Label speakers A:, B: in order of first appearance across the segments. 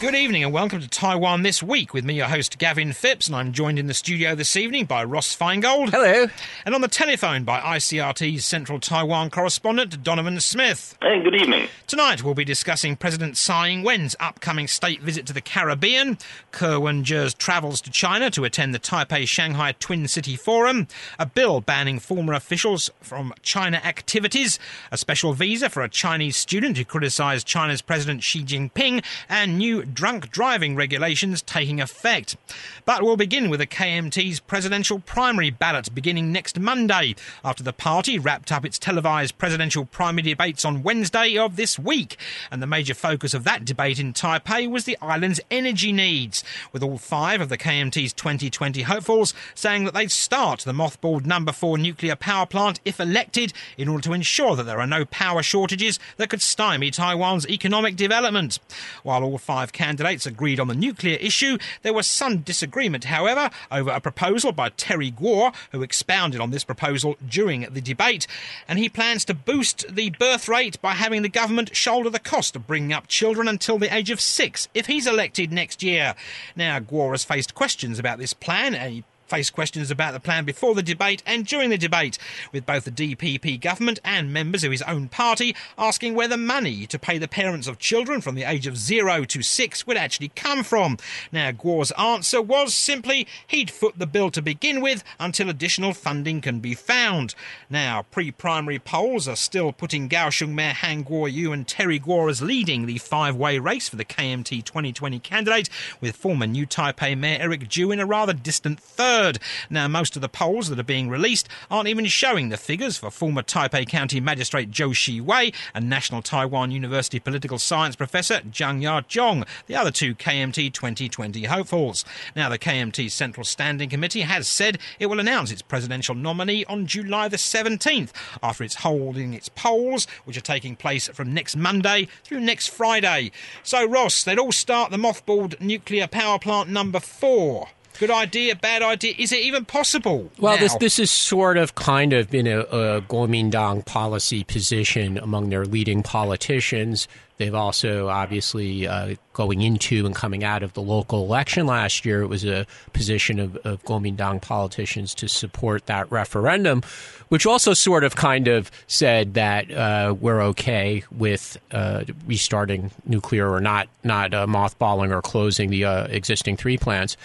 A: Good evening and welcome to Taiwan This Week with me, your host Gavin Phipps, and I'm joined in the studio this evening by Ross Feingold.
B: Hello.
A: And on the telephone by ICRT's Central Taiwan correspondent Donovan Smith.
C: Hey, good evening.
A: Tonight we'll be discussing President Tsai Ing-wen's upcoming state visit to the Caribbean, Ko Wen-je's travels to China to attend the Taipei-Shanghai Twin City Forum, a bill banning former officials from China activities, a special visa for a Chinese student who criticised China's President Xi Jinping, and new drunk driving regulations taking effect. But we'll begin with the KMT's presidential primary ballot beginning next Monday, after the party wrapped up its televised presidential primary debates on Wednesday of this week. And the major focus of that debate in Taipei was the island's energy needs, with all five of the KMT's 2020 hopefuls saying that they'd start the mothballed number four nuclear power plant if elected in order to ensure that there are no power shortages that could stymie Taiwan's economic development. While all five candidates agreed on the nuclear issue. There was some disagreement, however, over a proposal by Terry Gou, who expounded on this proposal during the debate. And he plans to boost the birth rate by having the government shoulder the cost of bringing up children until the age of six if he's elected next year. Now, Gou has faced questions about this plan, and he faced questions about the plan before the debate and during the debate, with both the DPP government and members of his own party asking where the money to pay the parents of children from the age of zero to six would actually come from. Now, Gou's answer was simply he'd foot the bill to begin with until additional funding can be found. Now, pre primary polls are still putting Kaohsiung Mayor Han Kuo-yu and Terry Gou as leading the five way race for the KMT 2020 candidate, with former New Taipei Mayor Eric Chu in a rather distant third third. Now, most of the polls that are being released aren't even showing the figures for former Taipei County Magistrate Zhou Shi-wei and National Taiwan University political science professor Zhang Ya-zhong, the other two KMT 2020 hopefuls. Now, the KMT Central Standing Committee has said it will announce its presidential nominee on July the 17th after it's holding its polls, which are taking place from next Monday through next Friday. So, Ross, they'd all start the mothballed nuclear power plant number four. Good idea, bad idea. Is it even possible?
B: Well,
A: now?
B: this this is sort of kind of been a, a Kuomintang policy position among their leading politicians. They've also obviously uh, going into and coming out of the local election last year. It was a position of, of Kuomintang politicians to support that referendum, which also sort of kind of said that uh, we're okay with uh, restarting nuclear or not not uh, mothballing or closing the uh, existing three plants.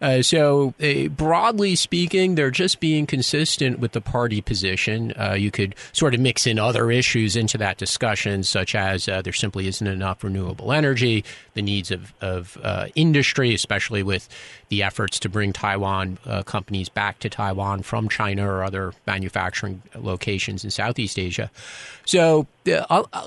B: Uh, so, uh, broadly speaking, they're just being consistent with the party position. Uh, you could sort of mix in other issues into that discussion, such as uh, there simply isn't enough renewable energy, the needs of, of uh, industry, especially with the efforts to bring Taiwan uh, companies back to Taiwan from China or other manufacturing locations in Southeast Asia. So,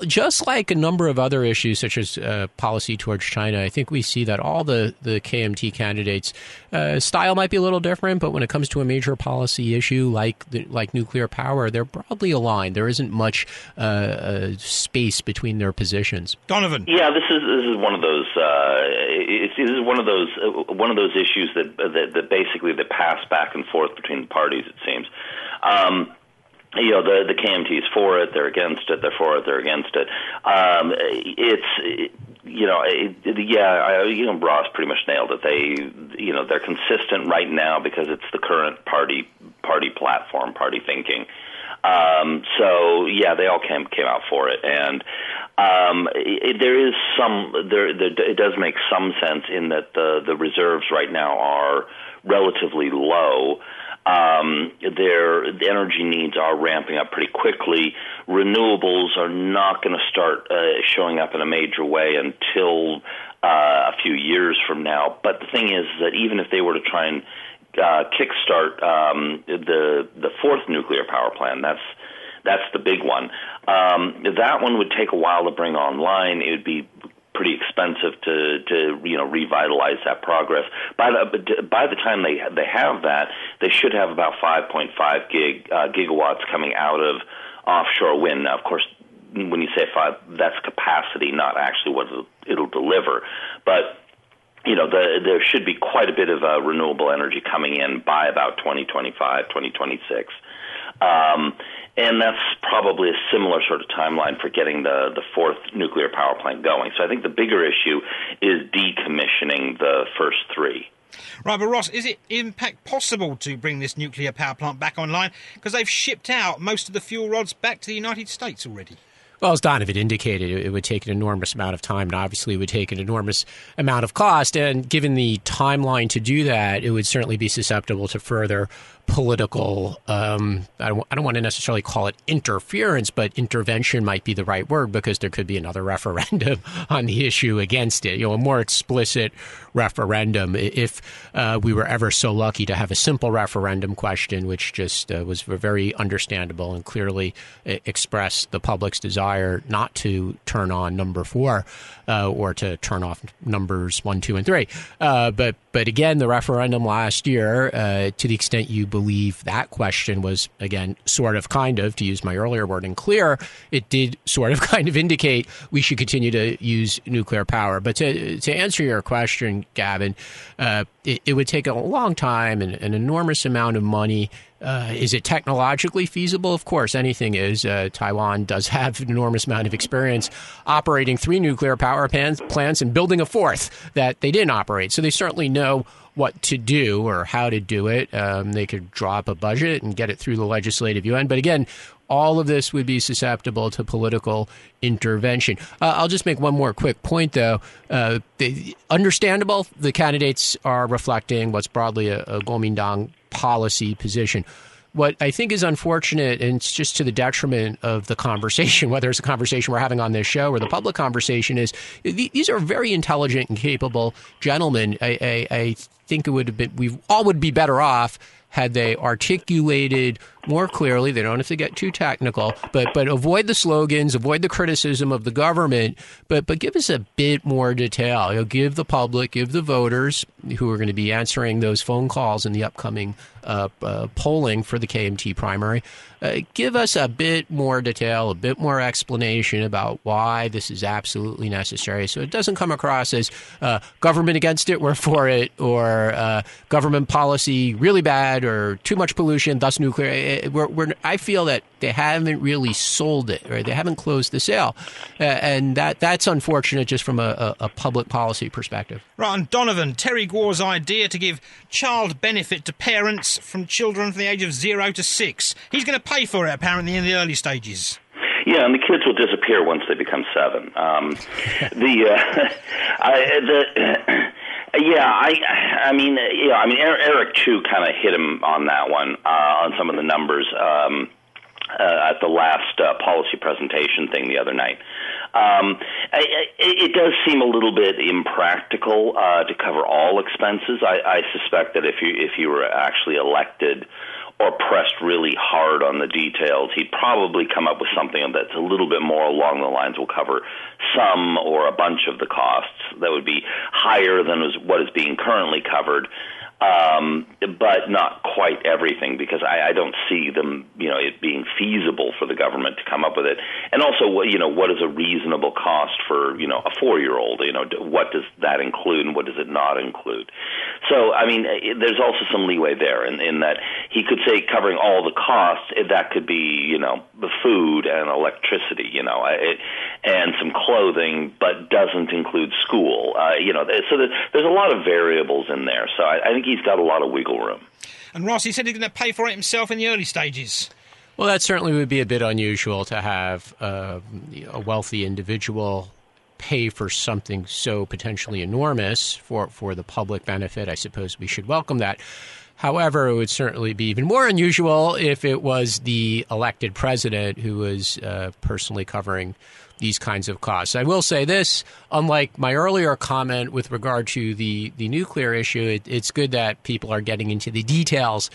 B: just like a number of other issues, such as policy towards China, I think we see that all the, the KMT candidates uh, style might be a little different, but when it comes to a major policy issue like the, like nuclear power, they're broadly aligned. There isn't much uh, uh, space between their positions.
A: Donovan,
C: yeah, this is this is one of those. Uh, it's, this is one of those uh, one of those issues that, that that basically that pass back and forth between the parties. It seems. Um, you know the the KMT is for it, they're against it, they're for it, they're against it. Um, it's you know, it, yeah, I, you know, Ross pretty much nailed it. They, you know, they're consistent right now because it's the current party party platform, party thinking. Um, so yeah, they all came came out for it, and um, it, there is some there, there. It does make some sense in that the the reserves right now are relatively low um, their energy needs are ramping up pretty quickly. Renewables are not going to start uh, showing up in a major way until uh, a few years from now. But the thing is that even if they were to try and uh, kickstart um, the the fourth nuclear power plant, that's that's the big one. Um, that one would take a while to bring online. It would be pretty expensive to to you know revitalize that progress. By the by the time they they have that, they should have about 5.5 gig uh, gigawatts coming out of offshore wind. Now, of course, when you say five, that's capacity, not actually what it'll, deliver. But you know, the, there should be quite a bit of uh, renewable energy coming in by about 2025, 2026. Um, and that's probably a similar sort of timeline for getting the, the fourth nuclear power plant going. So I think the bigger issue is decommissioning the first three.
A: Right, but Ross, is it in fact possible to bring this nuclear power plant back online? Because they've shipped out most of the fuel rods back to the United States already.
B: Well, as Donovan indicated, it would take an enormous amount of time, and obviously it would take an enormous amount of cost. And given the timeline to do that, it would certainly be susceptible to further political, um, I, don't, I, don't, want to necessarily call it interference, but intervention might be the right word because there could be another referendum on the issue against it. You know, a more explicit referendum. If uh, we were ever so lucky to have a simple referendum question, which just uh, was very understandable and clearly uh, expressed the public's desire not to turn on number four uh, or to turn off numbers one, two, and three. Uh, but but again, the referendum last year, uh, to the extent you believe that question was, again, sort of kind of, to use my earlier wording, clear, it did sort of kind of indicate we should continue to use nuclear power. But to, to answer your question, Gavin, uh, it, it, would take a long time and an enormous amount of money. Uh, is it technologically feasible? Of course, anything is. Uh, Taiwan does have an enormous amount of experience operating three nuclear power plants and building a fourth that they didn't operate. So they certainly know what to do or how to do it. Um, they could draw up a budget and get it through the legislative Yuan. But again, all of this would be susceptible to political intervention. Uh, I'll just make one more quick point, though. Uh, understandable, the candidates are reflecting what's broadly a, a Kuomintang policy position. What I think is unfortunate, and it's just to the detriment of the conversation, whether it's a conversation we're having on this show or the public conversation, is these are very intelligent and capable gentlemen. I, I, I think it would have been, we all would be better off had they articulated more clearly. They don't have to get too technical, but but avoid the slogans, avoid the criticism of the government, but but give us a bit more detail. You know, give the public, give the voters who are going to be answering those phone calls in the upcoming uh, uh, polling for the KMT primary. Uh, give us a bit more detail, a bit more explanation about why this is absolutely necessary, so it doesn't come across as uh, government against it, we're for it, or uh, government policy really bad, or too much pollution, thus nuclear. We're, we're, I feel that they haven't really sold it, right? They haven't closed the sale, uh, and that that's unfortunate just from a, a, a public policy perspective.
A: And Donovan, Terry Gou's idea to give child benefit to parents from children from the age of zero to six. He's going to pay for it apparently in the early stages.
C: Yeah, and the kids will disappear once they become seven. Um, the uh, I, the. Yeah, I, I mean, yeah, I mean, Eric Chu kind of hit him on that one uh, on some of the numbers um, uh, at the last uh, policy presentation thing the other night. Um, I, I, it does seem a little bit impractical uh, to cover all expenses. I, I suspect that if you if you were actually elected or pressed really hard on the details, he'd probably come up with something that's a little bit more along the lines will cover some or a bunch of the costs that would be higher than what is being currently covered um, but not quite everything because I, I don't see them, you know, it being feasible for the government to come up with it. And also, you know, what is a reasonable cost for you know a four-year-old? You know, what does that include and what does it not include? So, I mean, there's also some leeway there in, in that he could say covering all the costs. That could be you know the food and electricity, you know, it, and some clothing, but doesn't include school. Uh, you know, so there's a lot of variables in there. So I, I think he's got a lot of wiggle room.
A: And Ross, he said he's going to pay for it himself in the early stages.
B: Well, that certainly would be a bit unusual to have uh, a wealthy individual pay for something so potentially enormous for, for the public benefit. I suppose we should welcome that. However, it would certainly be even more unusual if it was the elected president who was uh, personally covering these kinds of costs. I will say this, unlike my earlier comment with regard to the, the nuclear issue, it, it's good that people are getting into the details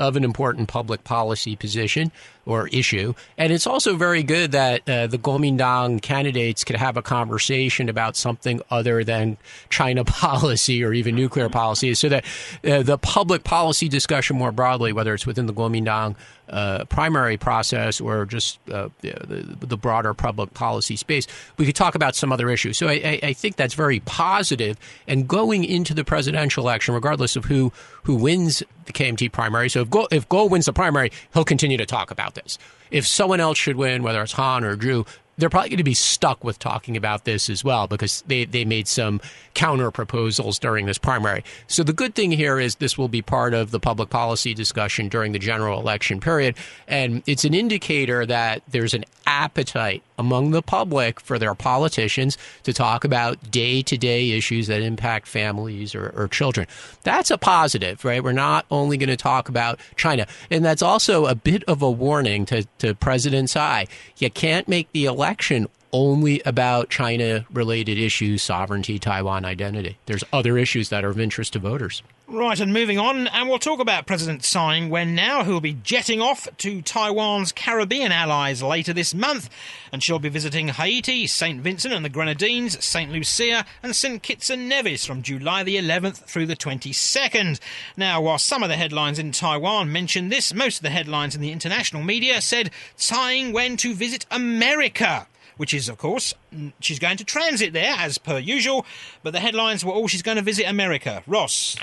B: of an important public policy position or issue. And it's also very good that uh, the Kuomintang candidates could have a conversation about something other than China policy or even nuclear policy, so that uh, the public policy discussion more broadly, whether it's within the Kuomintang uh, primary process or just uh, the, the, broader public policy space, we could talk about some other issues. So I, I, think that's very positive. And going into the presidential election, regardless of who who wins the KMT primary, so if Gou, if Gou wins the primary, he'll continue to talk about this. If someone else should win, whether it's Han or Chu, they're probably going to be stuck with talking about this as well because they, they made some counter proposals during this primary. So the good thing here is this will be part of the public policy discussion during the general election period. And it's an indicator that there's an appetite among the public for their politicians to talk about day to day issues that impact families or, or, children. That's a positive, right? We're not only going to talk about China. And that's also a bit of a warning to, to President Tsai. You can't make the election election only about China related issues, sovereignty, Taiwan identity. There's other issues that are of interest to voters.
A: Right, and moving on, and we'll talk about President Tsai Ing-wen now, who will be jetting off to Taiwan's Caribbean allies later this month, and she'll be visiting Haiti, St. Vincent and the Grenadines, St. Lucia, and St. Kitts and Nevis from July the 11th through the 22nd. Now, while some of the headlines in Taiwan mentioned this, most of the headlines in the international media said Tsai Ing-wen to visit America which is, of course, she's going to transit there as per usual. But the headlines were all she's going to visit America. Ross.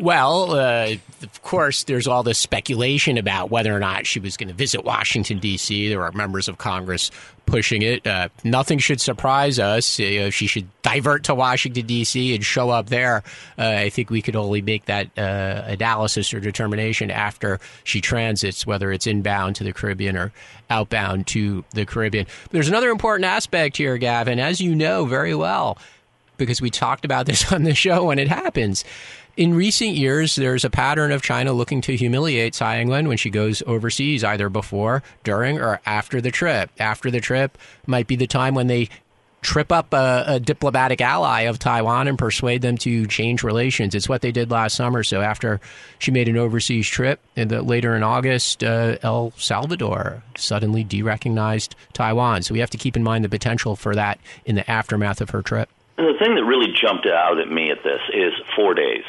B: Well, uh, of course, there's all this speculation about whether or not she was going to visit Washington, D.C. There are members of Congress pushing it. Uh, nothing should surprise us. She should divert to Washington, D.C. and show up there. Uh, I think we could only make that uh, analysis or determination after she transits, whether it's inbound to the Caribbean or outbound to the Caribbean. There's another important aspect here, Gavin, as you know very well, because we talked about this on the show when it happens in recent years, there's a pattern of China looking to humiliate Tsai Ing-wen when she goes overseas, either before, during, or after the trip. After the trip might be the time when they trip up a, a, diplomatic ally of Taiwan and persuade them to change relations. It's what they did last summer. So after she made an overseas trip, later in August, uh, El Salvador suddenly derecognized Taiwan. So we have to keep in mind the potential for that in the aftermath of her trip.
C: The thing that really jumped out at me at this is four days.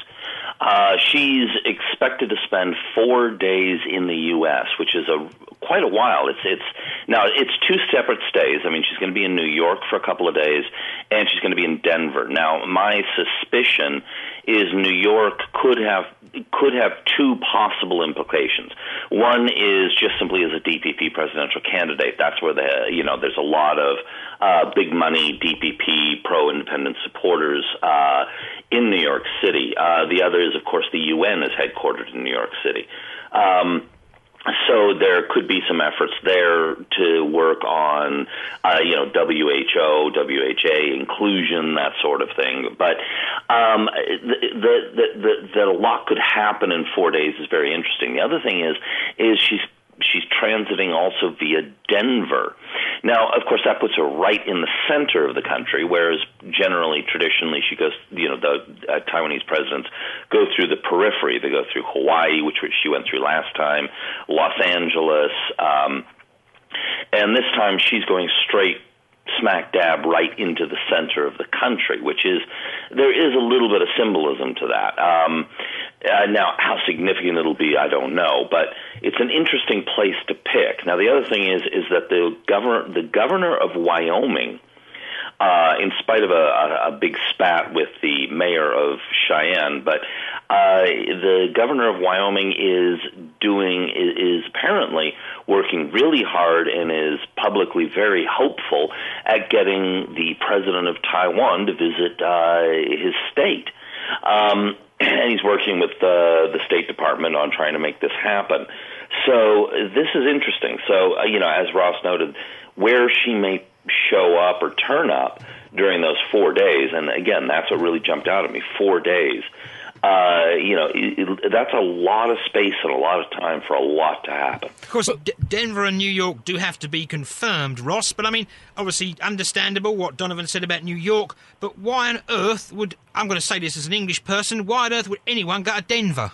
C: Uh, she's expected to spend four days in the U.S., which is a quite a while. It's it's now it's two separate stays. I mean, she's going to be in New York for a couple of days, and she's going to be in Denver. Now, my suspicion is New York could have could have two possible implications. One is just simply as a DPP presidential candidate. That's where the you know there's a lot of uh, big money DPP pro independent supporters uh, in New York City. Uh, the other is of course the UN is headquartered in New York City. Um, so there could be some efforts there to work on, uh, you know, WHO, WHA inclusion, that sort of thing. But um, that a lot could happen in four days is very interesting. The other thing is, is she's she's transiting also via Denver. Now, of course, that puts her right in the center of the country, whereas generally, traditionally, she goes, you know, the uh, Taiwanese presidents go through the periphery. They go through Hawaii, which she went through last time, Los Angeles, um, and this time she's going straight smack dab right into the center of the country, which is there is a little bit of symbolism to that. Um, uh, now, how significant it'll be, I don't know, but it's an interesting place to pick. Now, the other thing is is that the governor the governor of Wyoming uh, in spite of a, a, a big spat with the mayor of Cheyenne. But uh, the governor of Wyoming is doing is, is apparently working really hard and is publicly very hopeful at getting the president of Taiwan to visit uh, his state. Um, and he's working with the the State Department on trying to make this happen. So this is interesting. So uh, you know, as Ross noted, where she may show up or turn up during those four days. And again, that's what really jumped out at me. Four days. Uh, you know, it, it, that's a lot of space and a lot of time for a lot to happen.
A: Of course, D- Denver and New York do have to be confirmed, Ross. But I mean, obviously, understandable what Donovan said about New York. But why on earth would I'm going to say this as an English person? Why on earth would anyone go to Denver?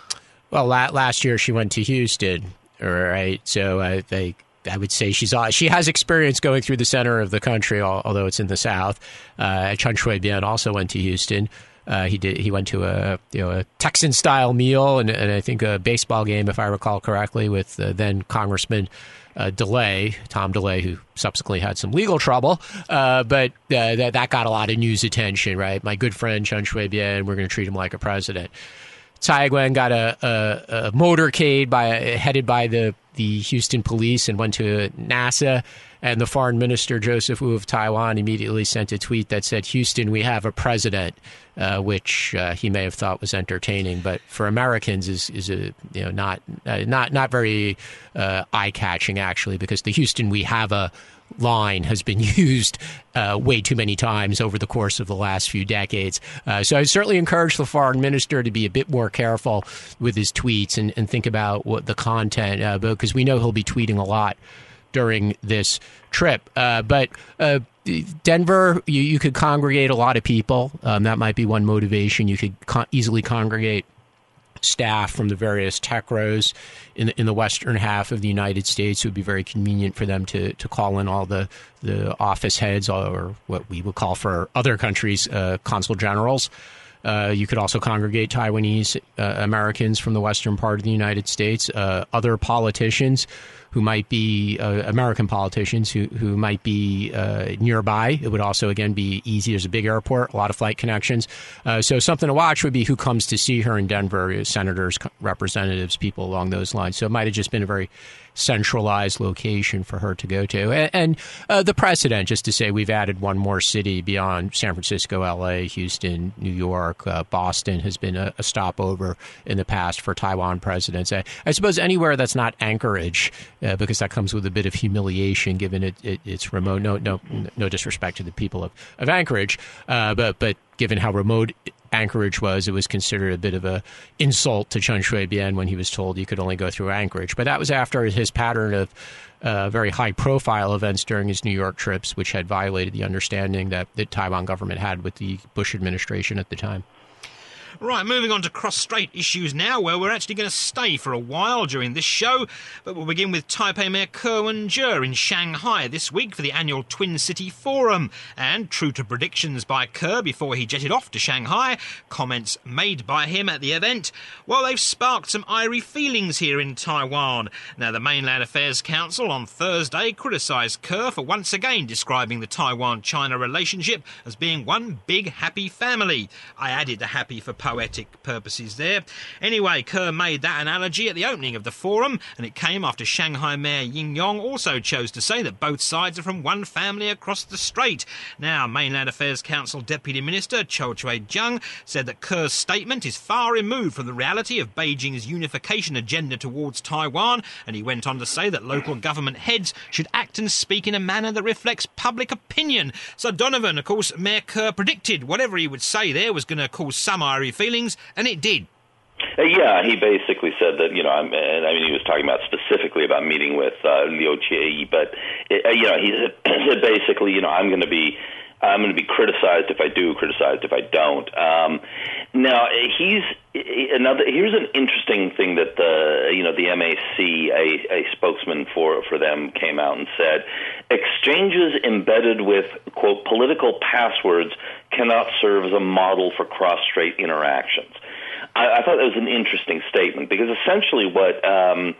B: Well, la- last year she went to Houston, right? So uh, they I would say she's she has experience going through the center of the country, although it's in the south. Uh, Chen Shui-bian also went to Houston. Uh, he did. He went to a you know a Texan style meal and, and I think a baseball game, if I recall correctly, with uh, then Congressman uh, DeLay, Tom DeLay, who subsequently had some legal trouble, uh, but uh, that that got a lot of news attention. Right, my good friend Chen Shui-bian, we're going to treat him like a president. Tsai Ing-wen got a, a, a motorcade by headed by the the Houston police and went to NASA. And the foreign minister, Joseph Wu of Taiwan, immediately sent a tweet that said, Houston, we have a president, uh, which uh, he may have thought was entertaining, but for Americans is, is a, you know, not, uh, not, not very uh, eye catching, actually, because the Houston, we have a line has been used uh, way too many times over the course of the last few decades. Uh, so I certainly encourage the foreign minister to be a bit more careful with his tweets and, and think about what the content, uh, because we know he'll be tweeting a lot during this trip. Uh, but uh, Denver, you, you, could congregate a lot of people. Um, that might be one motivation. You could co- easily congregate staff from the various TECROs in the, in the western half of the United States. It would be very convenient for them to, to call in all the, the office heads or what we would call for other countries uh, consul generals. Uh, you could also congregate Taiwanese uh, Americans from the western part of the United States, uh, other politicians who might be uh, American politicians who, who might be uh, nearby. It would also, again, be easy. There's a big airport, a lot of flight connections. Uh, so something to watch would be who comes to see her in Denver, senators, representatives, people along those lines. So it might have just been a very centralized location for her to go to. And, and uh, the precedent, just to say, we've added one more city beyond San Francisco, L.A., Houston, New York, uh, Boston has been a, a, stopover in the past for Taiwan presidents. I, I suppose anywhere that's not Anchorage, uh, because that comes with a bit of humiliation, given it, it, it's remote. No, no, no disrespect to the people of, of Anchorage, uh, but but given how remote Anchorage was, it was considered a bit of a insult to Chen Shui-bian when he was told you could only go through Anchorage. But that was after his pattern of uh, very high profile events during his New York trips, which had violated the understanding that the Taiwan government had with the Bush administration at the time.
A: Right, moving on to cross strait issues now, where we're actually going to stay for a while during this show. But we'll begin with Taipei Mayor Ke Wen-je in Shanghai this week for the annual Twin City Forum. And true to predictions by Ke before he jetted off to Shanghai, comments made by him at the event, well, they've sparked some eerie feelings here in Taiwan. Now, the Mainland Affairs Council on Thursday criticised Ke for once again describing the Taiwan China relationship as being one big happy family. I added the happy for poetic purposes there. Anyway, Ke made that analogy at the opening of the forum, and it came after Shanghai Mayor Ying Yong also chose to say that both sides are from one family across the strait. Now, Mainland Affairs Council Deputy Minister Chiu Chui-cheng said that Ke's statement is far removed from the reality of Beijing's unification agenda towards Taiwan, and he went on to say that local government heads should act and speak in a manner that reflects public opinion. So Donovan, of course, Mayor Ke predicted whatever he would say there was going to cause some irony feelings, and it did.
C: Uh, yeah, he basically said that you know, I'm, and I mean, he was talking about specifically about meeting with uh, Liu Jie, but it, uh, you know, he said basically, you know, I'm going to be I'm going to be criticized if I do, criticized if I don't. Um, now he's another. Here's an interesting thing that the you know the MAC, a, a spokesman for for them, came out and said, exchanges embedded with quote political passwords cannot serve as a model for cross-strait interactions. I, I thought that was an interesting statement because essentially what. Um,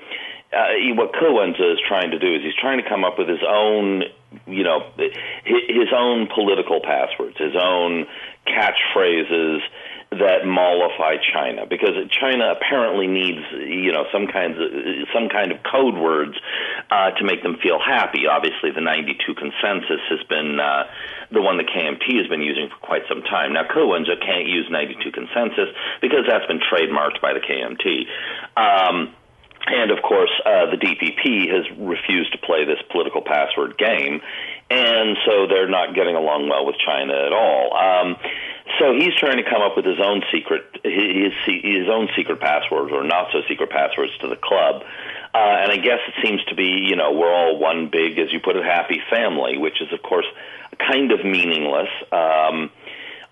C: uh, what Ke is trying to do is he's trying to come up with his own, you know, his own political passwords, his own catchphrases that mollify China because China apparently needs you know some kinds of some kind of code words uh, to make them feel happy. Obviously, the 92 consensus has been uh, the one the KMT has been using for quite some time. Now, Ke can't use 92 consensus because that's been trademarked by the KMT. Um, and of course, uh, the DPP has refused to play this political password game, and so they're not getting along well with China at all. Um, so he's trying to come up with his own secret, his his own secret passwords or not so secret passwords to the club. Uh, and I guess it seems to be, you know, we're all one big, as you put it, happy family, which is, of course, kind of meaningless. Um,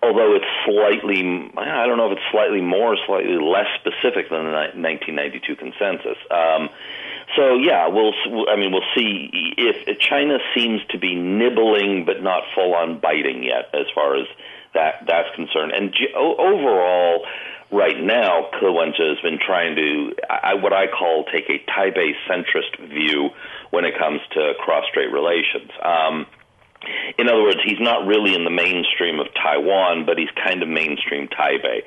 C: although it's slightly, I don't know if it's slightly more, slightly less specific than the 1992 consensus. Um, so yeah, we'll. I mean, we'll see if China seems to be nibbling but not full on biting yet, as far as that that's concerned. And overall, right now, Ke Wen-je has been trying to I, what I call take a Taipei centrist view when it comes to cross-strait relations. Um, in other words, he's not really in the mainstream of Taiwan, but he's kind of mainstream Taipei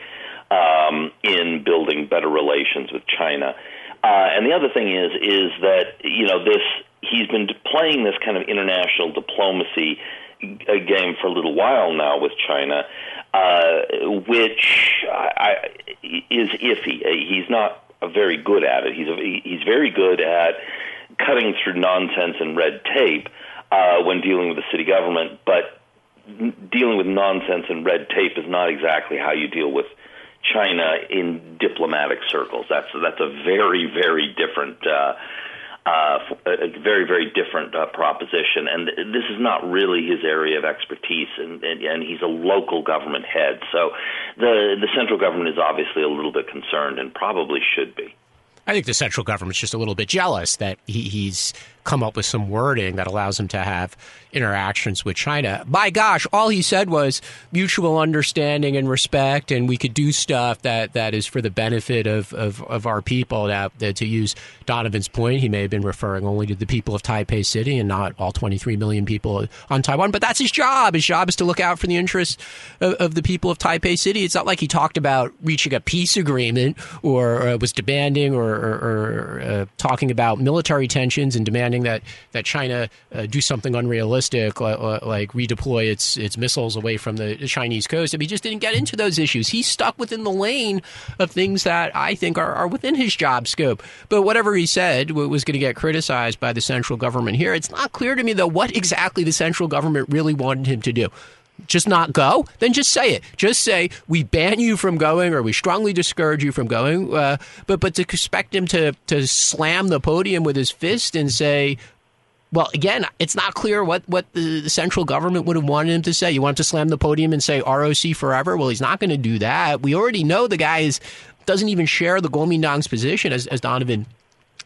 C: um, in building better relations with China. Uh, and the other thing is is that you know this he's been playing this kind of international diplomacy game for a little while now with China, uh, which I, is iffy. He's not very good at it. He's a, he's very good at cutting through nonsense and red tape uh, when dealing with the city government, but dealing with nonsense and red tape is not exactly how you deal with China in diplomatic circles. That's that's a very very different. Uh, uh, a very, very different uh, proposition, and this is not really his area of expertise, and, and, and he's a local government head. So, the the central government is obviously a little bit concerned, and probably should be.
B: I think the central government's just a little bit jealous that he, he's come up with some wording that allows him to have interactions with China. My gosh, all he said was mutual understanding and respect, and we could do stuff that, that is for the benefit of, of, of our people. Now, to use Donovan's point, he may have been referring only to the people of Taipei City and not all 23 million people on Taiwan, but that's his job. His job is to look out for the interests of, of the people of Taipei City. It's not like he talked about reaching a peace agreement or uh, was demanding or, or, or uh, talking about military tensions and demanding demanding that that China uh, do something unrealistic, like, like, redeploy its its missiles away from the Chinese coast. Mean, he just didn't get into those issues. He's stuck within the lane of things that I think are, are within his job scope. But whatever he said was going to get criticized by the central government here. It's not clear to me though what exactly the central government really wanted him to do just not go, then just say it. Just say we ban you from going, or we strongly discourage you from going. Uh, but but to expect him to to slam the podium with his fist and say. Well, again, it's not clear what, what the, central government would have wanted him to say. You want him to slam the podium and say ROC forever? Well, he's not going to do that. We already know the guy is, doesn't even share the Kuomintang's position, as, as Donovan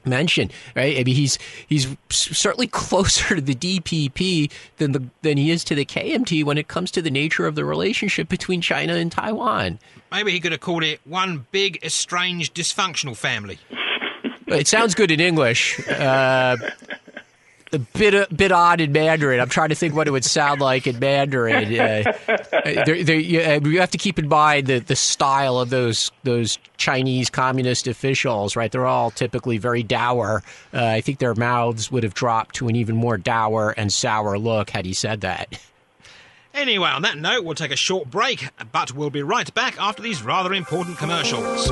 B: mention, right? I mean, he's he's certainly closer to the DPP than the than he is to the KMT when it comes to the nature of the relationship between China and Taiwan.
A: Maybe he could have called it one big estranged dysfunctional family.
B: It sounds good in English. Uh, a bit a bit odd in Mandarin. I'm trying to think what it would sound like in Mandarin. Uh, they're, they're, you, uh, have to keep in mind the, the style of those those Chinese communist officials, right? They're all typically very dour. Uh, I think their mouths would have dropped to an even more dour and sour look had he said that.
A: Anyway, on that note, we'll take a short break, but we'll be right back after these rather important commercials.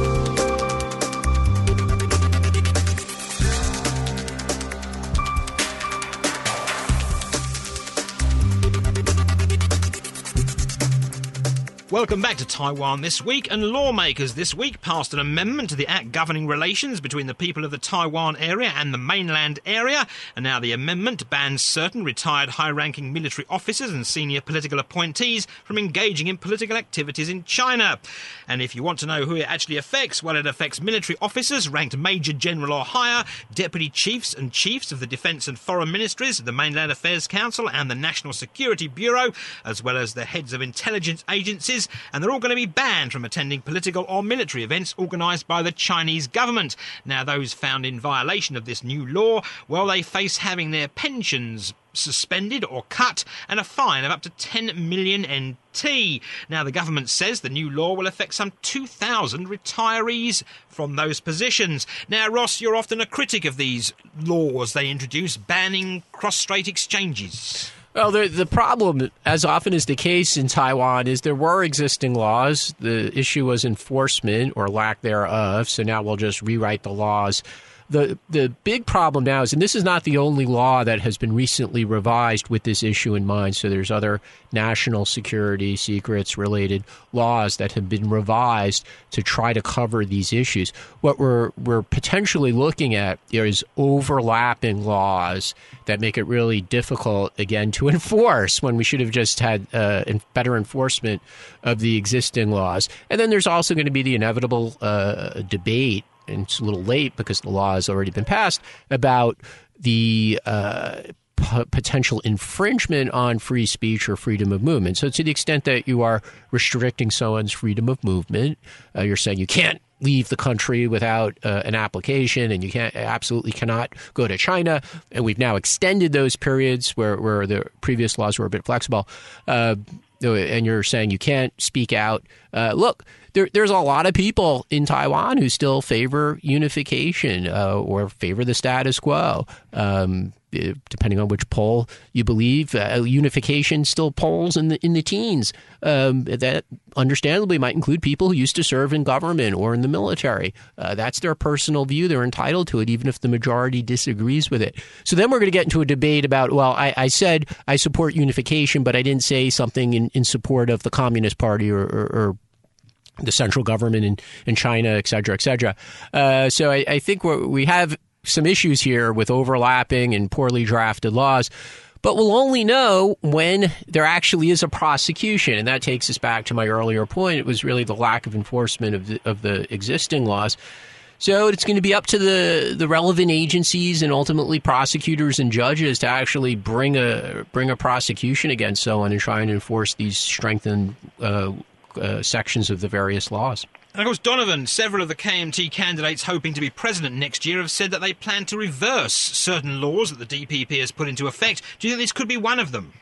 A: Welcome back to Taiwan this week, and lawmakers this week passed an amendment to the Act governing relations between the people of the Taiwan area and the mainland area, and now the amendment bans certain retired high ranking military officers and senior political appointees from engaging in political activities in China. And if you want to know who it actually affects, well, it affects military officers ranked Major General or higher, deputy chiefs and chiefs of the Defence and Foreign Ministries, the Mainland Affairs Council, and the National Security Bureau, as well as the heads of intelligence agencies and they're all going to be banned from attending political or military events organised by the Chinese government. Now, those found in violation of this new law, well, they face having their pensions suspended or cut and a fine of up to 10 million NT. Now, the government says the new law will affect some 2,000 retirees from those positions. Now, Ross, you're often a critic of these laws they introduce banning cross strait exchanges.
B: Well, the, the problem, as often is the case in Taiwan, is there were existing laws. The issue was enforcement or lack thereof. So now we'll just rewrite the laws the the big problem now is, and this is not the only law that has been recently revised with this issue in mind. So there's other national security secrets related laws that have been revised to try to cover these issues. What we're we're potentially looking at is overlapping laws that make it really difficult again to enforce when we should have just had uh, better enforcement of the existing laws. And then there's also going to be the inevitable uh, debate and it's a little late because the law has already been passed about the uh, p- potential infringement on free speech or freedom of movement. So, to the extent that you are restricting someone's freedom of movement, uh, you're saying you can't leave the country without uh, an application and you can't absolutely cannot go to China and we've now extended those periods where, where the previous laws were a bit flexible uh, and you're saying you can't speak out uh, look there, there's a lot of people in Taiwan who still favor unification uh, or favor the status quo. Um, depending on which poll you believe, uh, unification still polls in the in the teens. Um, that understandably might include people who used to serve in government or in the military. Uh, that's their personal view; they're entitled to it, even if the majority disagrees with it. So then we're going to get into a debate about, well, I, I, said I support unification, but I didn't say something in, in support of the Communist Party or, or, or the central government in, in China, et cetera, et cetera. Uh, so I, I think we have some issues here with overlapping and poorly drafted laws. But we'll only know when there actually is a prosecution. And that takes us back to my earlier point. It was really the lack of enforcement of the, of the existing laws. So it's going to be up to the, the relevant agencies and ultimately prosecutors and judges to actually bring a bring a prosecution against someone and try and enforce these strengthened uh, uh, sections of the various laws.
A: And of course, Donovan, several of the KMT candidates hoping to be president next year have said that they plan to reverse certain laws that the DPP has put into effect. Do you think this could be one of them?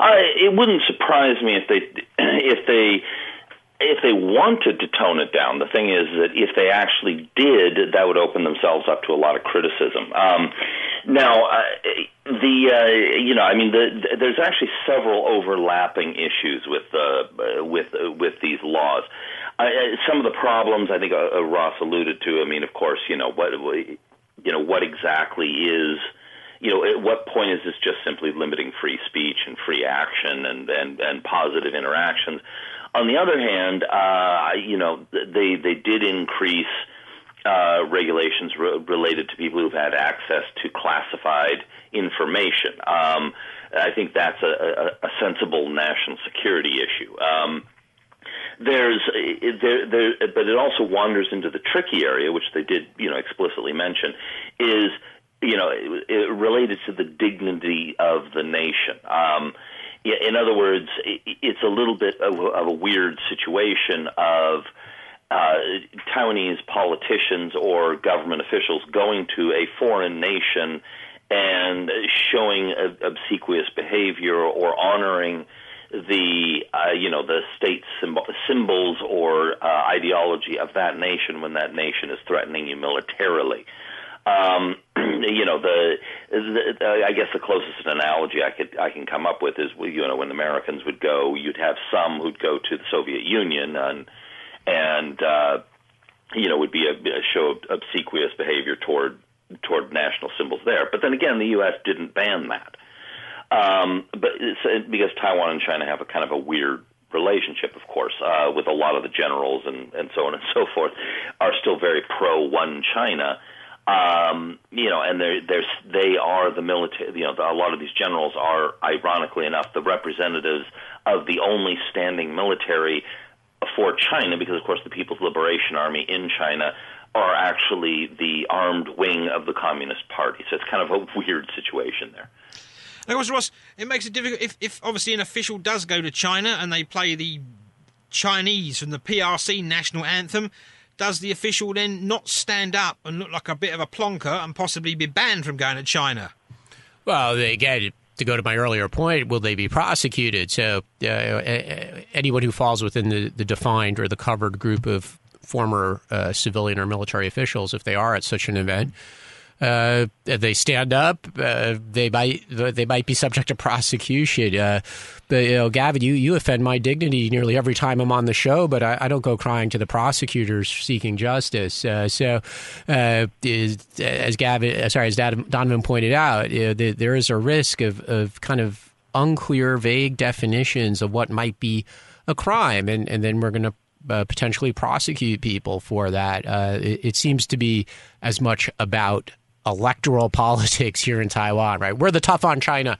C: Uh, it wouldn't surprise me if they if they if they wanted to tone it down, the thing is that if they actually did, that would open themselves up to a lot of criticism. Um, now, uh, the uh, you know, I mean, the, there's actually several overlapping issues with uh, with uh, with these laws. Uh, some of the problems I think uh, Ross alluded to. I mean, of course, you know what you know what exactly is you know, at what point is this just simply limiting free speech and free action and and, and positive interactions? On the other hand, uh, you know, they they did increase uh, regulations re- related to people who've had access to classified information. Um, I think that's a, a, a sensible national security issue. Um, there's there, there, but it also wanders into the tricky area, which they did, you know, explicitly mention, is you know, it, it related to the dignity of the nation. Um, in other words, it's a little bit of, of a weird situation of uh, Taiwanese politicians or government officials going to a foreign nation and showing obsequious behavior or honoring the uh, you know the state symbol, symbols or uh, ideology of that nation when that nation is threatening you militarily. Um, you know, the, the I guess the closest analogy I could I can come up with is you know when the Americans would go, you'd have some who'd go to the Soviet Union and and uh, you know would be a, a show of obsequious behavior toward toward national symbols there. But then again, the U.S. didn't ban that. Um, but it's, because Taiwan and China have a kind of a weird relationship, of course, uh, with a lot of the generals and, and so on and so forth, are still very pro one China. Um, you know, and they're, they're, they are the military, you know, a lot of these generals are, ironically enough, the representatives of the only standing military for China, because, of course, the People's Liberation Army in China are actually the armed wing of the Communist Party. So it's kind of a weird situation there.
A: Of course, Ross, it makes it difficult if, if obviously an official does go to China and they play the Chinese from the PRC national anthem does the official then not stand up and look like a bit of a plonker and possibly be banned from going to China?
B: Well, again, to go to my earlier point, will they be prosecuted? So, uh, anyone who falls within the, the, defined or the covered group of former uh, civilian or military officials, if they are at such an event, uh, they stand up, uh, they might they might be subject to prosecution. Uh, but you know, Gavin, you, you offend my dignity nearly every time I'm on the show, but I, I don't go crying to the prosecutors seeking justice. Uh, so, uh, is, as Gavin, uh, sorry, as Donovan pointed out, you know, the, there is a risk of, of kind of unclear, vague definitions of what might be a crime, and, and then we're going to uh, potentially prosecute people for that. Uh, it, it, seems to be as much about electoral politics here in Taiwan, right? We're the tough on China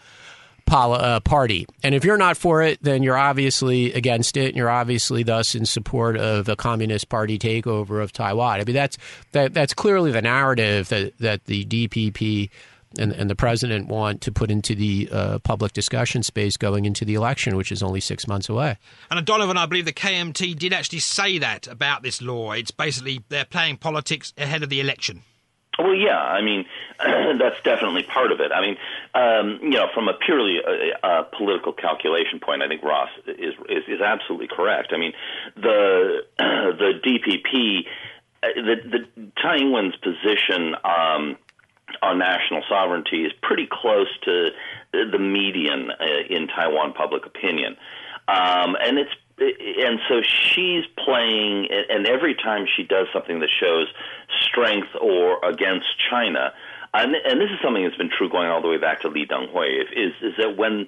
B: uh, party. And if you're not for it, then you're obviously against it, and you're obviously thus in support of a communist party takeover of Taiwan. I mean, that's that, that's clearly the narrative that that the DPP and, and the president want to put into the uh, public discussion space going into the election, which is only six months away.
A: And Donovan, I believe the KMT did actually say that about this law. It's basically they're playing politics ahead of the election.
C: Well, yeah, I mean that's definitely part of it. I mean, um, you know, from a purely uh, uh, political calculation point, I think Ross is, is is absolutely correct. I mean, the the DPP, uh, the the position um, on national sovereignty is pretty close to the median uh, in Taiwan public opinion, um, and it's and so she's playing, and every time she does something that shows strength or against China, and, and this is something that's been true going all the way back to Lee Teng-hui, is is that when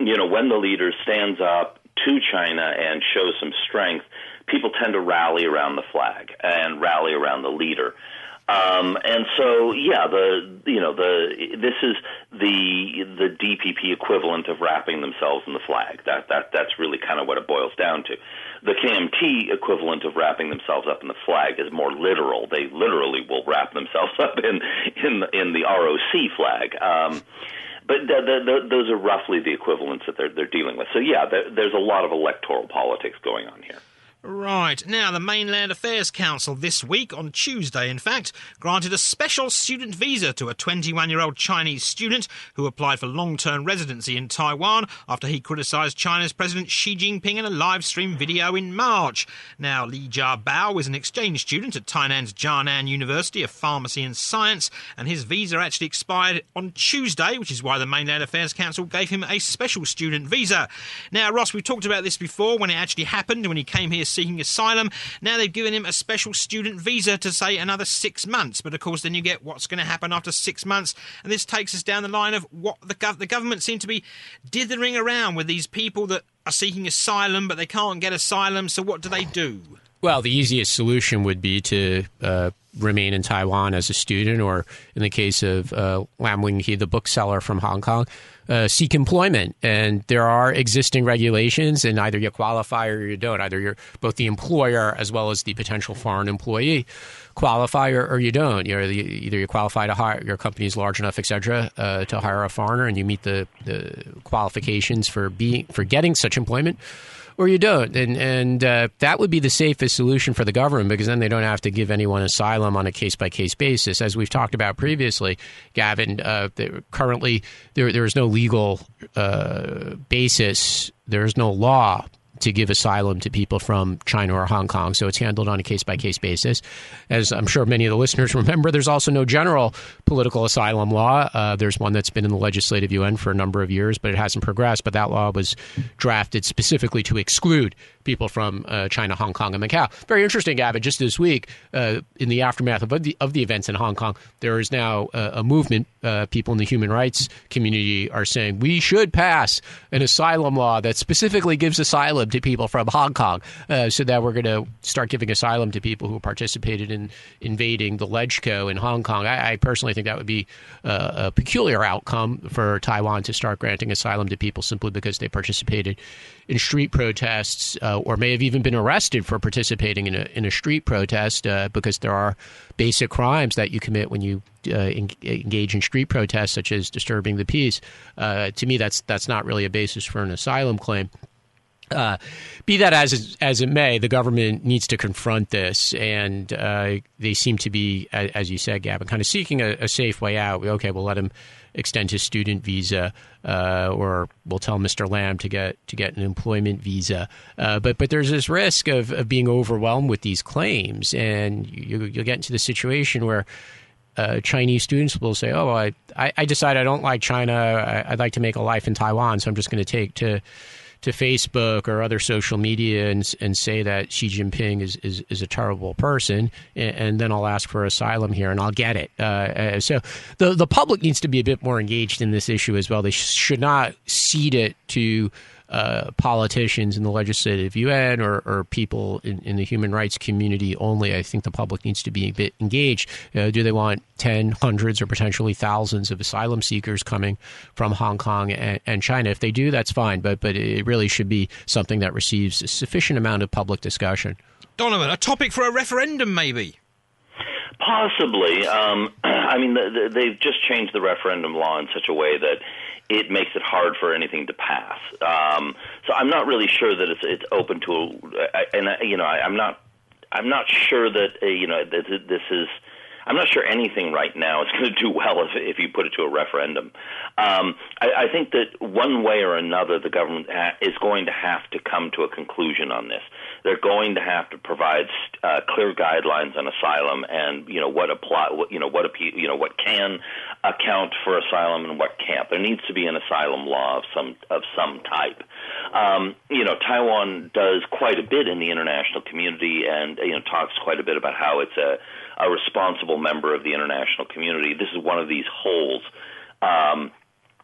C: you know when the leader stands up to China and shows some strength, people tend to rally around the flag and rally around the leader. Um, and so, yeah, the you know the this is the the DPP equivalent of wrapping themselves in the flag. That that that's really kind of what it boils down to. The KMT equivalent of wrapping themselves up in the flag is more literal. They literally will wrap themselves up in in in the ROC flag. Um, but the, the, the, those are roughly the equivalents that they're they're dealing with. So yeah, there, there's a lot of electoral politics going on here.
A: Right, now the Mainland Affairs Council this week, on Tuesday in fact, granted a special student visa to a 21 year old Chinese student who applied for long term residency in Taiwan after he criticised China's President Xi Jinping in a live stream video in March. Now, Li Jiabao is an exchange student at Tainan's Chia Nan University of Pharmacy and Science, and his visa actually expired on Tuesday, which is why the Mainland Affairs Council gave him a special student visa. Now, Ross, we've talked about this before when it actually happened, when he came here seeking asylum. Now they've given him a special student visa to say another six months. But of course, then you get what's going to happen after six months. And this takes us down the line of what the, gov- the government seem to be dithering around with these people that are seeking asylum, but they can't get asylum. So what do they do?
B: Well, the easiest solution would be to uh, remain in Taiwan as a student, or in the case of uh, Lam Wing-Kee, the bookseller from Hong Kong, uh, seek employment. And there are existing regulations, and either you qualify or you don't. Either you're both the employer as well as the potential foreign employee qualify or, or you don't. You're the, either you qualify to hire your company is large enough, et cetera, uh, to hire a foreigner, and you meet the, the qualifications for being for getting such employment or you don't. And and uh, that would be the safest solution for the government because then they don't have to give anyone asylum on a case by case basis. As we've talked about previously, Gavin, uh, currently there there is no legal uh, basis. There is no law to give asylum to people from China or Hong Kong. So it's handled on a case by case basis. As I'm sure many of the listeners remember, there's also no general political asylum law. Uh, there's one that's been in the legislative Yuan for a number of years, but it hasn't progressed. But that law was drafted specifically to exclude people from uh, China, Hong Kong, and Macau. Very interesting, Gavin. Just this week, uh, in the aftermath of the, of the events in Hong Kong, there is now a movement. Uh, people in the human rights community are saying we should pass an asylum law that specifically gives asylum to people from Hong Kong, uh, so that we're going to start giving asylum to people who participated in invading the LegCo in Hong Kong. I, I personally think that would be uh, a peculiar outcome for Taiwan to start granting asylum to people simply because they participated in street protests uh, or may have even been arrested for participating in a, in a street protest uh, because there are basic crimes that you commit when you uh, engage in street protests, such as disturbing the peace. Uh, to me, that's that's not really a basis for an asylum claim. Uh, be that as as it may, the government needs to confront this, and uh, they seem to be, as you said, Gavin, kind of seeking a, a safe way out. Okay, we'll let him extend his student visa, uh, or we'll tell Mr. Lam to get to get an employment visa. Uh, but but there's this risk of, of being overwhelmed with these claims, and you, you'll get into the situation where uh, Chinese students will say, "Oh, I, I, I decide I don't like China. I, would like to make a life in Taiwan, so I'm just going to take to to Facebook or other social media and, and say that Xi Jinping is, is, is a terrible person, and, and, then I'll ask for asylum here and I'll get it. Uh, uh, so the the public needs to be a bit more engaged in this issue as well. They sh- should not cede it to uh, politicians in the legislative Yuan or, or people in, in, the human rights community only. I think the public needs to be a bit engaged. Uh, do they want 10, hundreds, or potentially thousands of asylum seekers coming from Hong Kong and, and China? If they do, that's fine, but, but it really should be something that receives a sufficient amount of public discussion.
A: Donovan, a topic for a referendum, maybe?
C: Possibly. Um, I mean, the, the, they've just changed the referendum law in such a way that it makes it hard for anything to pass. Um, so I'm not really sure that it's it's open to, and you know, I, I'm not I'm not sure that uh, you know that this is I'm not sure anything right now is going to do well if, if you put it to a referendum. Um, I, I think that one way or another, the government ha- is going to have to come to a conclusion on this. They're going to have to provide uh, clear guidelines on asylum and you know what apply, what, you know what you know what can account for asylum and what can't. There needs to be an asylum law of some of some type. Um, you know, Taiwan does quite a bit in the international community and you know talks quite a bit about how it's a a responsible member of the international community. This is one of these holes um,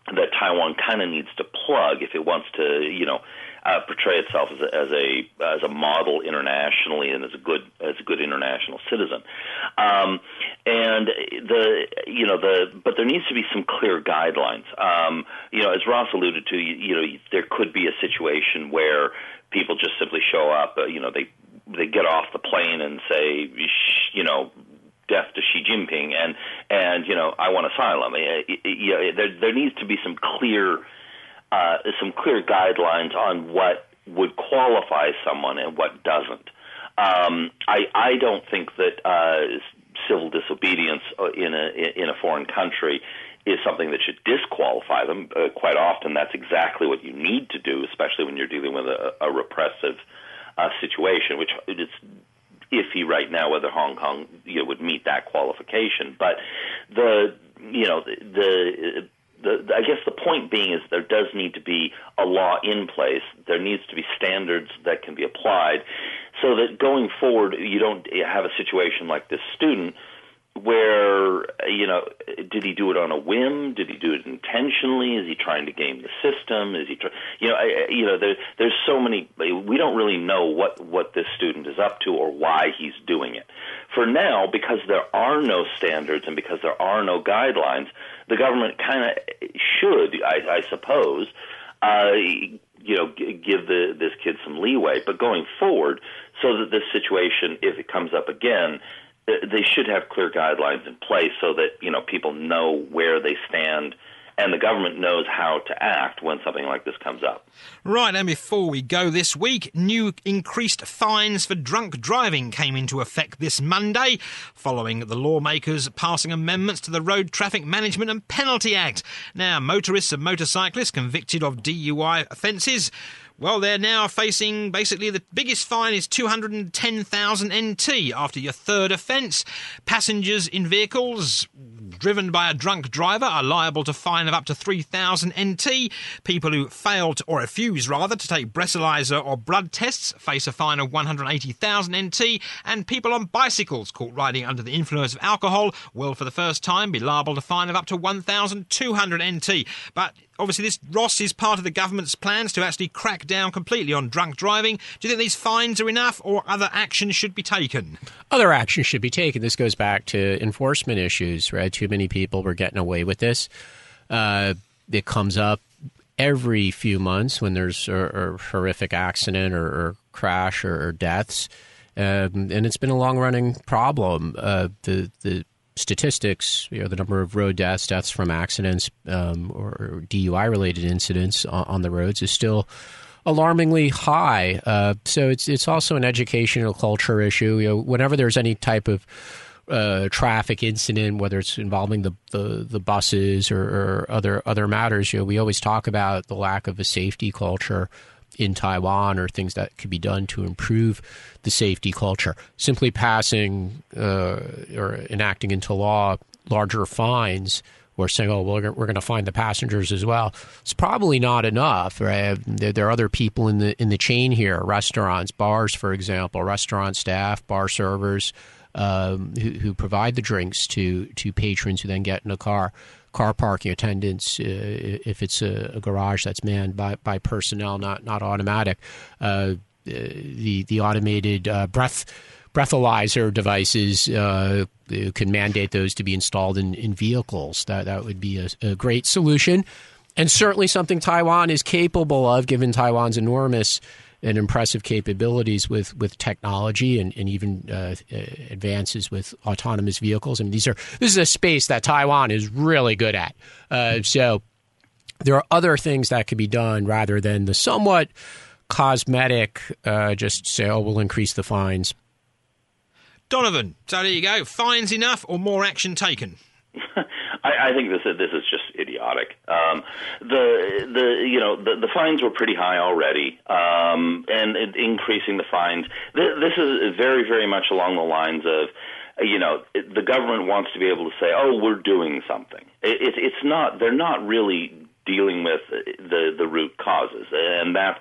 C: that Taiwan kind of needs to plug if it wants to, you know, uh, portray itself as a, as a as a model internationally and as a good as a good international citizen. Um, and the you know the but there needs to be some clear guidelines. Um, you know, as Ross alluded to, you, you know, there could be a situation where people just simply show up. Uh, you know, they they get off the plane and say, you know, death to Xi Jinping, and and you know, I want asylum. Yeah, there there needs to be some clear uh, some clear guidelines on what would qualify someone and what doesn't. Um, I I don't think that uh, civil disobedience uh, in a in a foreign country is something that should disqualify them. Uh, quite often, that's exactly what you need to do, especially when you're dealing with a, a repressive uh, situation, which it's iffy right now whether Hong Kong you know, would meet that qualification. But the you know the, the the I guess the point being is there does need to be a law in place. There needs to be standards that can be applied, so that going forward you don't have a situation like this student where you know did he do it on a whim? Did he do it intentionally? Is he trying to game the system? Is he try, you know I, you know there, there's so many we don't really know what what this student is up to or why he's doing it. For now because there are no standards and because there are no guidelines the government kind of should I, I suppose uh, you know give the this kid some leeway. But going forward so that this situation if it comes up again they should have clear guidelines in place so that you know people know where they stand and the government knows how to act when something like this comes up.
A: Right, and before we go this week, new increased fines for drunk driving came into effect this Monday, following the lawmakers passing amendments to the Road Traffic Management and Penalty Act. Now, motorists and motorcyclists convicted of DUI offences well, they're now facing basically the biggest fine is 210,000 NT after your third offence. Passengers in vehicles driven by a drunk driver are liable to fine of up to 3,000 NT. People who fail to, or refuse rather, to take breathalyzer or blood tests face a fine of 180,000 NT. And people on bicycles caught riding under the influence of alcohol will, for the first time, be liable to fine of up to 1,200 NT. But obviously, this Ross is part of the government's plans to actually crack down completely on drunk driving. Do you think these fines are enough, or other actions should be taken?
B: Other actions should be taken. This goes back to enforcement issues, right? Too many people were getting away with this. Uh, it comes up every few months when there's a, a horrific accident or, or crash or, or deaths. Um, and it's been a long running problem. Uh, the the statistics, you know, the number of road deaths, deaths from accidents um, or DUI related incidents on, on, the roads is still alarmingly high. Uh, so it's it's also an educational culture issue. You know, whenever there's any type of uh, traffic incident, whether it's involving the the, the buses or, or, other other matters, you know, we always talk about the lack of a safety culture in Taiwan or things that could be done to improve the safety culture. Simply passing uh, or enacting into law larger fines or saying, "Oh, well, we're, we're going to find the passengers as well." It's probably not enough. Right? There, there, are other people in the in the chain here: restaurants, bars, for example, restaurant staff, bar servers um, who, who, provide the drinks to to patrons who then get in a car. Car parking attendants, uh, if it's a, a, garage that's manned by, by personnel, not not automatic. Uh, the the automated uh, breath breathalyzer devices uh, can mandate those to be installed in, in vehicles. That that would be a, a, great solution, and certainly something Taiwan is capable of, given Taiwan's enormous and impressive capabilities with, with technology and, and even uh, advances with autonomous vehicles. I mean, these are this is a space that Taiwan is really good at. Uh, so there are other things that could be done rather than the somewhat cosmetic, uh, just say, oh, we'll increase the fines.
A: Donovan, so there you go. Fines enough or more action taken?
C: I, I think this is, this is just idiotic. Um, the the you know the, the fines were pretty high already, um, and it, increasing the fines. Th- this is very very much along the lines of you know, the government wants to be able to say, "Oh, we're doing something." It, it, it's not. They're not really dealing with the the root causes, and that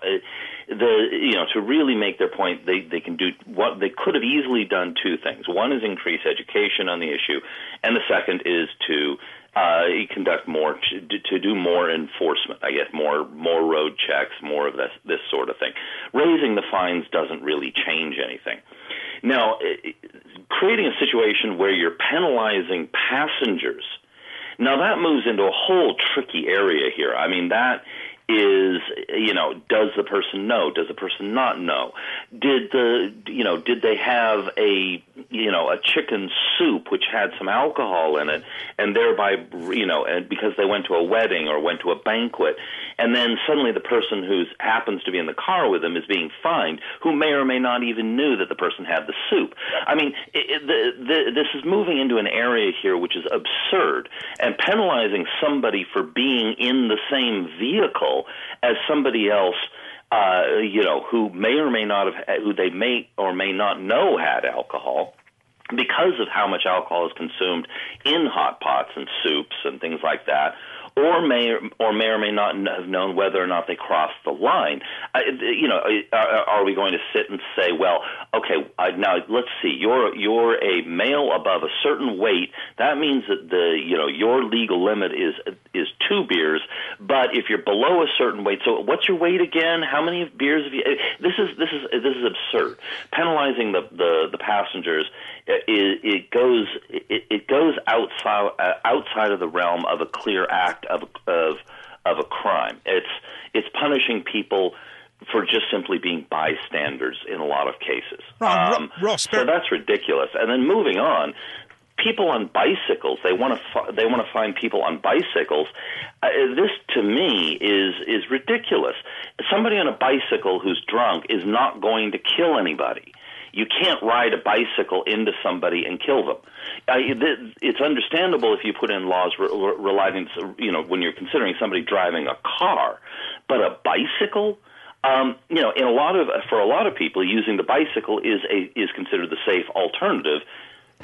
C: the you know to really make their point, they they can do what they could have easily done two things. One is increase education on the issue, and the second is to uh, conduct more to, to do more enforcement. I guess more more road checks, more of this this sort of thing. Raising the fines doesn't really change anything. Now, creating a situation where you're penalizing passengers now that moves into a whole tricky area here. I mean, that is you know does the person know? Does the person not know? Did the you know did they have a you know a chicken soup which had some alcohol in it and thereby you know and because they went to a wedding or went to a banquet and then suddenly the person who happens to be in the car with them is being fined who may or may not even knew that the person had the soup. I mean it, the, the, this is moving into an area here which is absurd and penalizing somebody for being in the same vehicle as somebody else uh, you know, who may or may not have, who they may or may not know had alcohol, because of how much alcohol is consumed in hot pots and soups and things like that, or may or may or may not have known whether or not they crossed the line. Uh, you know, are, are we going to sit and say, well, okay, now let's see, you're you're a male above a certain weight. That means that the you know your legal limit is is two beers. But if you're below a certain weight, so what's your weight again? How many beers have you? This is this is this is absurd. Penalizing the the, the passengers it, it goes it, it goes outside uh, outside of the realm of a clear act of of of a crime. It's it's punishing people for just simply being bystanders in a lot of cases.
A: Um, Ross,
C: so that's ridiculous. And then moving on, people on bicycles they want to fi- they want to find people on bicycles uh, this to me is is ridiculous somebody on a bicycle who's drunk is not going to kill anybody you can't ride a bicycle into somebody and kill them. it's understandable if you put in laws relating, to, you know, when you're considering somebody driving a car, but a bicycle. Um, you know, in a lot of for a lot of people, using the bicycle is a is considered the safe alternative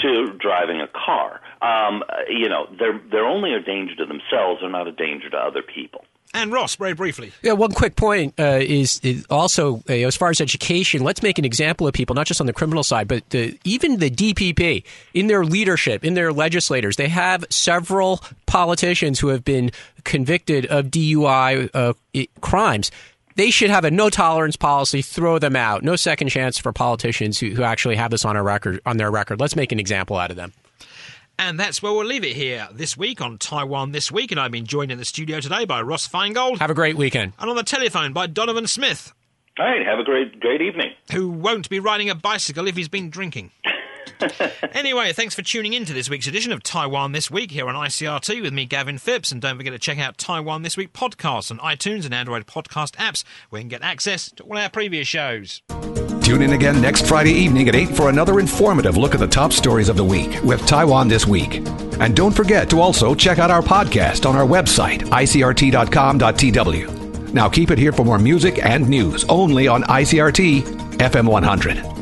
C: to driving a car. Um, you know, they're they're only a danger to themselves; they're not a danger to other people.
A: And Ross, very briefly.
B: Yeah, one quick point uh, is, is, also uh, as far as education. Let's make an example of people, not just on the criminal side, but the, even the DPP in their leadership, in their legislators. They have several politicians who have been convicted of DUI uh, crimes. They should have a no tolerance policy. Throw them out. No second chance for politicians who, who actually have this on a record on their record. Let's make an example out of them.
A: And that's where we'll leave it here this week on Taiwan This Week. And I've been joined in the studio today by Ross Feingold.
B: Have a great weekend.
A: And on the telephone by Donovan Smith.
C: All right, have a great, great evening.
A: Who won't be riding a bicycle if he's been drinking. anyway, thanks for tuning in to this week's edition of Taiwan This Week here on ICRT with me, Gavin Phipps. And don't forget to check out Taiwan This Week podcasts on iTunes and Android podcast apps where you can get access to all our previous shows.
D: Tune in again next Friday evening at 8 for another informative look at the top stories of the week with Taiwan This Week. And don't forget to also check out our podcast on our website, icrt.com.tw. Now keep it here for more music and news only on ICRT FM 100.